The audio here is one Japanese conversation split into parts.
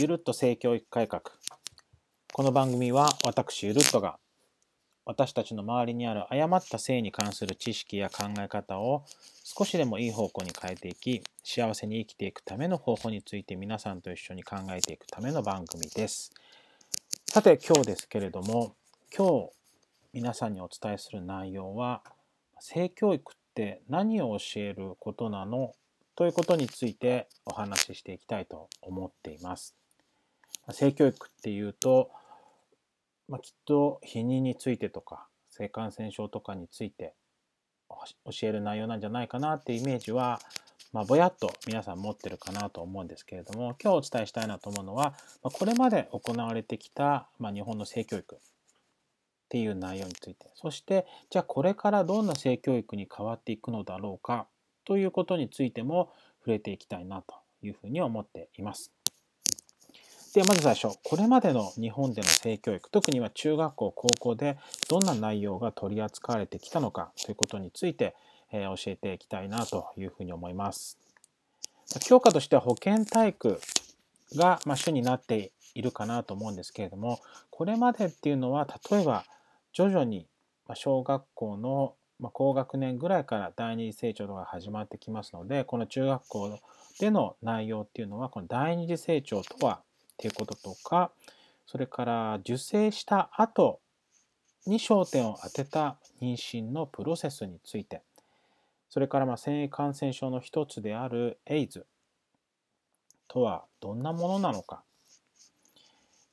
ゆるっと性教育改革この番組は私ゆるっとが私たちの周りにある誤った性に関する知識や考え方を少しでもいい方向に変えていき幸せに生きていくための方法について皆さんと一緒に考えていくための番組です。さて今日ですけれども今日皆さんにお伝えする内容は性教育って何を教えることなの？ということについてお話ししていきたいと思っています。性教育っていうと、まあ、きっと避妊についてとか性感染症とかについて教える内容なんじゃないかなっていうイメージは、まあ、ぼやっと皆さん持ってるかなと思うんですけれども今日お伝えしたいなと思うのは、まあ、これまで行われてきた、まあ、日本の性教育っていう内容についてそしてじゃあこれからどんな性教育に変わっていくのだろうかということについても触れていきたいなというふうに思っています。ではまず最初これまでの日本での性教育特には中学校高校でどんな内容が取り扱われてきたのかということについて、えー、教えていきたいなというふうに思います。教科としては保健体育が、まあ、主になっているかなと思うんですけれどもこれまでっていうのは例えば徐々に小学校の、高学年ぐらいから第二次成長が始まってきますのでこの中学校での内容っていうのはこの第二次成長とはっていうこととかそれから受精した後に焦点を当てた妊娠のプロセスについてそれからまあ性感染症の一つであるエイズとはどんなものなのか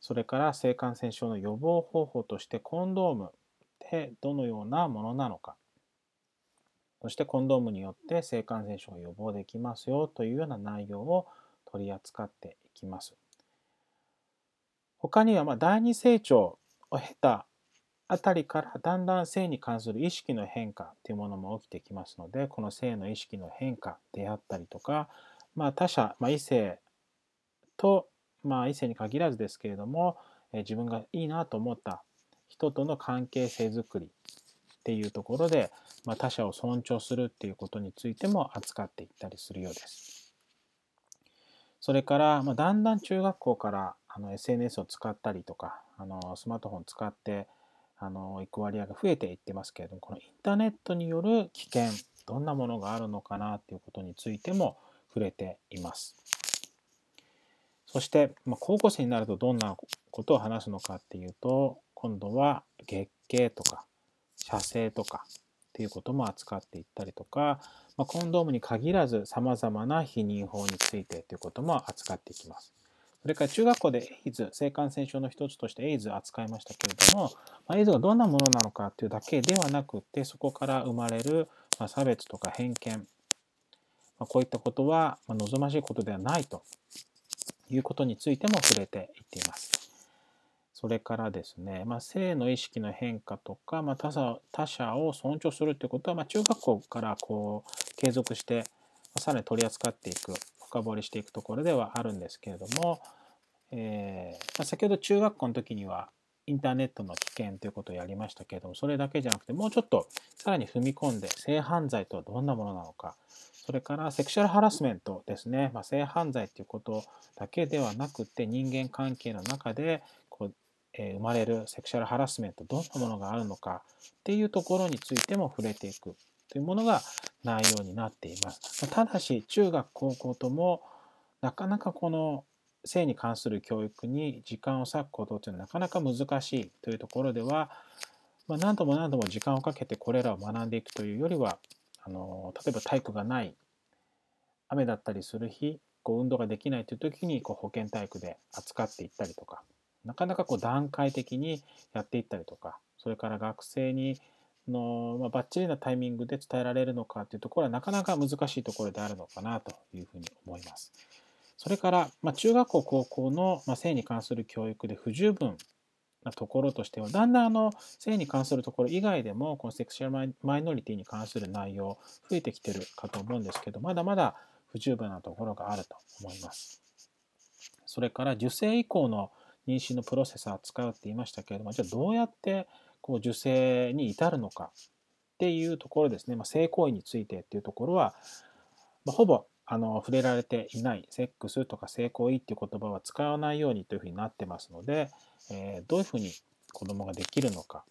それから性感染症の予防方法としてコンドームってどのようなものなのかそしてコンドームによって性感染症を予防できますよというような内容を取り扱っていきます。他にはま第二成長を経たあたりからだんだん性に関する意識の変化というものも起きてきますのでこの性の意識の変化であったりとか、まあ、他者、まあ、異性と、まあ、異性に限らずですけれども、え自分がいいなと思った人との関係性づくりっていうところで、まあ、他者を尊重するっていうことについても扱っていったりするようです。それから、まあ、だんだん中学校からあの SNS を使ったりとかあのスマートフォン使ってあの行く割合が増えていってますけれどもこのインターネットによる危険どんなものがあるのかなっていうことについても触れています。そして、まあ、高校生になるとどんなことを話すのかっていうと今度は月経とか射精とかっていうことも扱っていったりとか、まあ、コンドームに限らず様々な避妊法についてということも扱っていきます。それから中学校でエイズ、性感染症の一つとしてエイズ扱いましたけれども、まあ、エイズがどんなものなのかというだけではなくて、そこから生まれる、ま差別とか偏見、まあ、こういったことは望ましいことではないということについても触れていっています。それからですね、まあ、性の意識の変化とか、まあ、他者他者を尊重するということは、まあ、中学校からこう継続して、まあ、さらに取り扱っていく深掘りしていくところではあるんですけれども、えーま、先ほど中学校の時にはインターネットの危険ということをやりましたけれどもそれだけじゃなくてもうちょっとさらに踏み込んで性犯罪とはどんなものなのかそれからセクシャルハラスメントですね、まあ、性犯罪ということだけではなくて人間関係の中でこうえ生まれるセクシャルハラスメントどんなものがあるのかっていうところについても触れていくというものが内容になっています。ただし中学高校ともなかなかこの性に関する教育に時間を割くことっていうのはなかなか難しいというところでは、まあ、何度も何度も時間をかけてこれらを学んでいくというよりはあの例えば体育がない雨だったりする日こう運動ができないという時にこう保健体育で扱っていったりとかなかなかこう段階的にやっていったりとかそれから学生にの、まあ、バッチリなタイミングで伝えられるのかというところはなかなか難しいところであるのかなというふうに思います。それから、まあ、中学校高校の、まあ、性に関する教育で不十分なところとしてはだんだんあの性に関するところ以外でもこのセクシュアルマイノリティに関する内容増えてきてるかと思うんですけどまだまだ不十分なところがあると思います。それから受精以降の妊娠のプロセスを扱うって言いましたけれどもじゃあどうやってこう受精に至るのかっていうところですね、まあ、性行為についてっていうところは、まあ、ほぼあの触れられていないセックスとか性行為っていう言葉は使わないようにというふうになってますので、えー、どういうふうに子供ができるのか、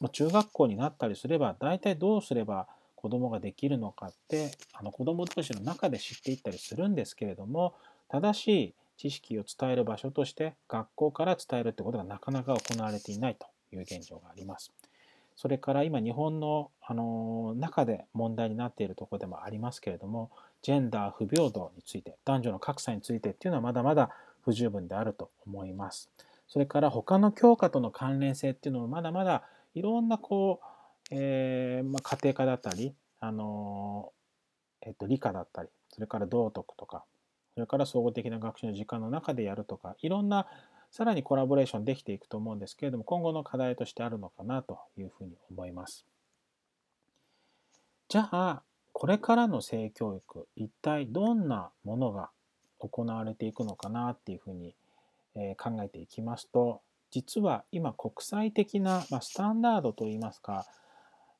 まあ、中学校になったりすれば大体どうすれば子供ができるのかってあの子供同士の中で知っていったりするんですけれども正しい知識を伝える場所として学校から伝えるってことがなかなか行われていないと。いう現状があります。それから今日本のあの中で問題になっているところでもありますけれどもジェンダー不平等について男女の格差についてっていうのはまだまだ不十分であると思います。それから他の教科との関連性っていうのもまだまだいろんなこう、えーまあ、家庭科だったり、あのえっと、理科だったりそれから道徳とかそれから総合的な学習の時間の中でやるとかいろんなさらにコラボレーションできていくと思うんですけれども今後の課題としてあるのかなというふうに思います。じゃあこれからの性教育一体どんなものが行われていくのかなっていうふうに考えていきますと実は今国際的なスタンダードといいますか、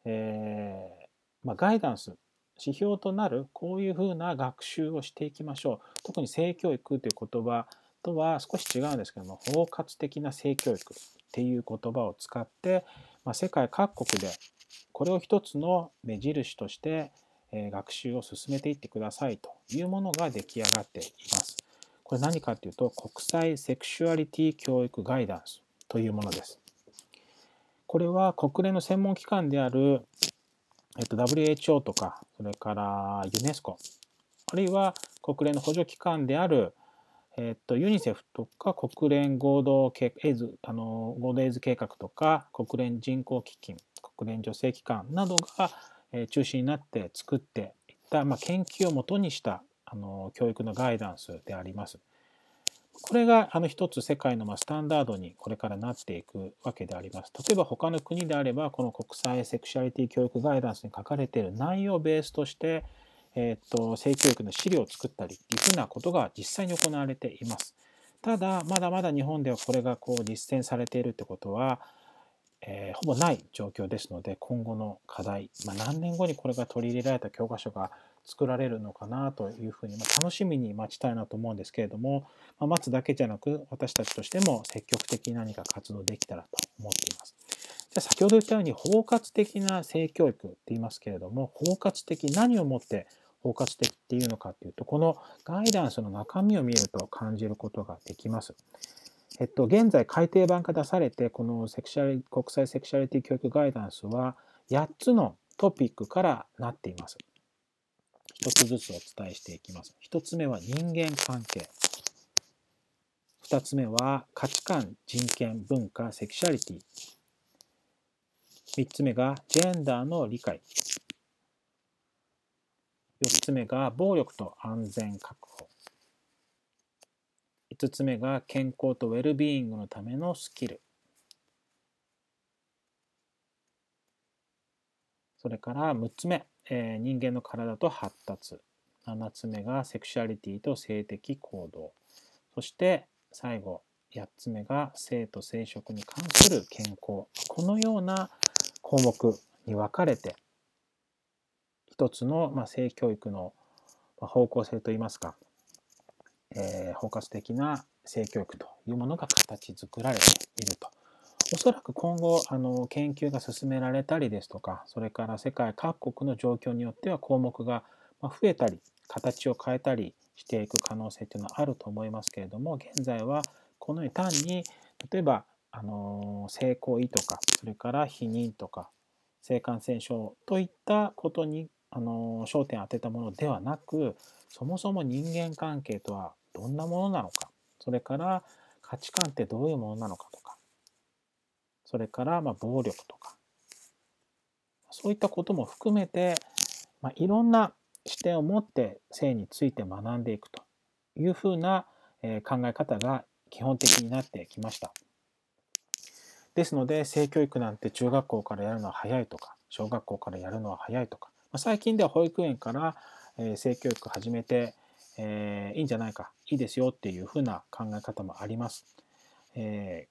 えーまあ、ガイダンス指標となるこういうふうな学習をしていきましょう特に性教育という言葉とは少し違うんですけども包括的な性教育っていう言葉を使って、まあ、世界各国でこれを一つの目印として学習を進めていってくださいというものが出来上がっています。これ何かというと国際セクシュアリティ教育ガイダンスというものです。これは国連の専門機関である、えっと、WHO とかそれからユネスコあるいは国連の補助機関であるえっと、ユニセフとか国連合同エイズあの合同エイズ計画とか国連人口基金国連女性機関などが、え中心になって作っていった、まあ、研究をもとにしたあの教育のガイダンスであります。これがあの一つ世界のまあスタンダードにこれからなっていくわけであります。例えば他の国であればこの国際セクシャリティ教育ガイダンスに書かれている内容をベースとしてえーと、性教育の資料を作ったりっていうふうなことが実際に行われています。ただまだまだ日本ではこれがこう実践されているってことは、えー、ほぼない状況ですので今後の課題、まあ、何年後にこれが取り入れられた教科書が作られるのかなというふうに、まあ、楽しみに待ちたいなと思うんですけれども、まあ、待つだけじゃなく私たちとしても積極的に何か活動できたらと思っています。じゃあ先ほど言ったように包括的な性教育って言いますけれども包括的何をもって包括的っていうのかっていうと、このガイダンスの中身を見ると感じることができます。えっと、現在改訂版が出されて、このセクシャリ国際セクシャリティ教育ガイダンスは8つのトピックからなっています。一つずつお伝えしていきます。一つ目は人間関係。二つ目は価値観、人権、文化、セクシャリティ。三つ目がジェンダーの理解。4つ目が暴力と安全確保。5つ目が健康とウェルビーイングのためのスキル。それから6つ目、えー、人間の体と発達。7つ目がセクシュアリティと性的行動。そして最後、8つ目が性と生殖に関する健康。このような項目に分かれて一つの、まあ、性教育の方向性といいますか、えー、包括的な性教育というものが形作られていると。おそらく今後あの研究が進められたりですとかそれから世界各国の状況によっては項目が増えたり形を変えたりしていく可能性というのはあると思いますけれども現在はこのように単に例えばあの性行為とかそれから避妊とか性感染症といったことにあの焦点を当てたものではなくそもそも人間関係とはどんなものなのか。それから価値観ってどういうものなのかとか。それからま暴力とか。そういったことも含めて、まあ、いろんな視点を持って性について学んでいくというふうな考え方が基本的になってきました。ですので性教育なんて中学校からやるのは早いとか小学校からやるのは早いとかま最近では保育園から、え性教育始めて、えいいんじゃないかいいですよっていうふうな考え方もあります。え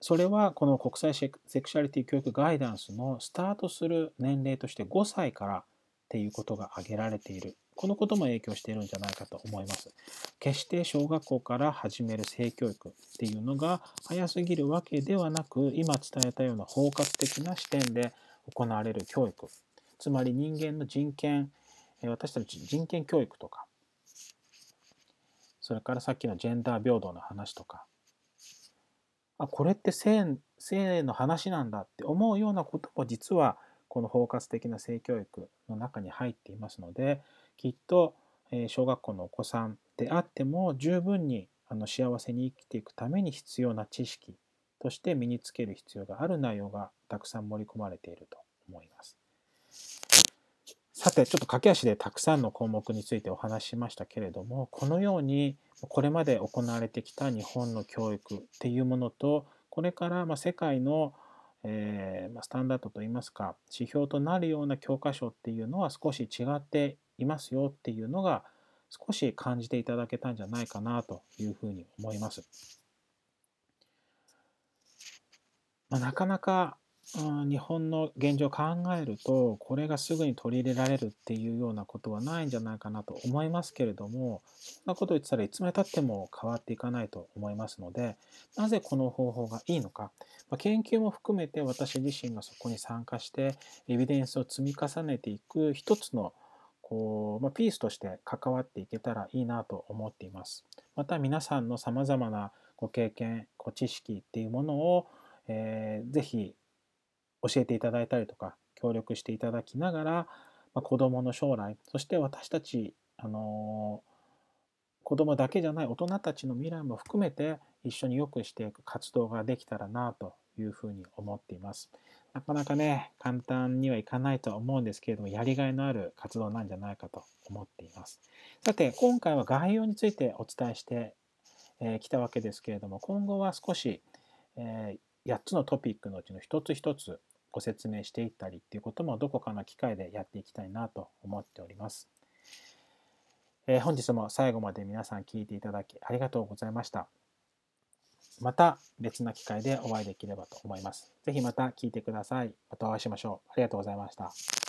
それはこの国際セクシャリティ教育ガイダンスのスタートする年齢として5歳からっていうことが挙げられているこのことも影響しているんじゃないかと思います。決して小学校から始める性教育っていうのが早すぎるわけではなく、今伝えたような包括的な視点で行われる教育、つまり人間の人権、私たち人権教育とか、それからさっきのジェンダー平等の話とか、あ、これって性性の話なんだって思うようなことも実はこの包括的な性教育の中に入っていますのできっと小学校のお子さんであっても十分にあの幸せに生きていくために必要な知識として身につける必要がある内容がたくさん盛り込まれていると思います。さてちょっと駆け足でたくさんの項目についてお話ししましたけれどもこのようにこれまで行われてきた日本の教育っていうものとこれからま世界のえ、まスタンダードといいますか指標となるような教科書っていうのは少し違っていますよっていうのが少し感じていただけたんじゃないかなというふうに思います。まあ、なかなか日本の現状を考えるとこれがすぐに取り入れられるっていうようなことはないんじゃないかなと思いますけれどもそんなことを言ってたらいつまでたっても変わっていかないと思いますのでなぜこの方法がいいのか、まあ、研究も含めて私自身がそこに参加してエビデンスを積み重ねていく一つのこう、まあ、ピースとして関わっていけたらいいなと思っています。また皆さんのさまざまなご経験ご知識っていうものを、えー、ぜひ教えていただいたりとか協力していただきながら、まあ、子どもの将来そして私たち、あのー、子どもだけじゃない大人たちの未来も含めて一緒に良くしていく活動ができたらなというふうに思っています。なかなかね簡単にはいかないとは思うんですけれどもやりがいのある活動なんじゃないかと思っています。さて今回は概要についてお伝えしてき、えー、たわけですけれども今後は少し、えー、8つのトピックのうちの一つ一つご説明していったりっていうこともどこかの機会でやっていきたいなと思っております。えー、本日も最後まで皆さん聞いていただきありがとうございました。また別な機会でお会いできればと思います。ぜひまた聞いてください。またお会いしましょう。ありがとうございました。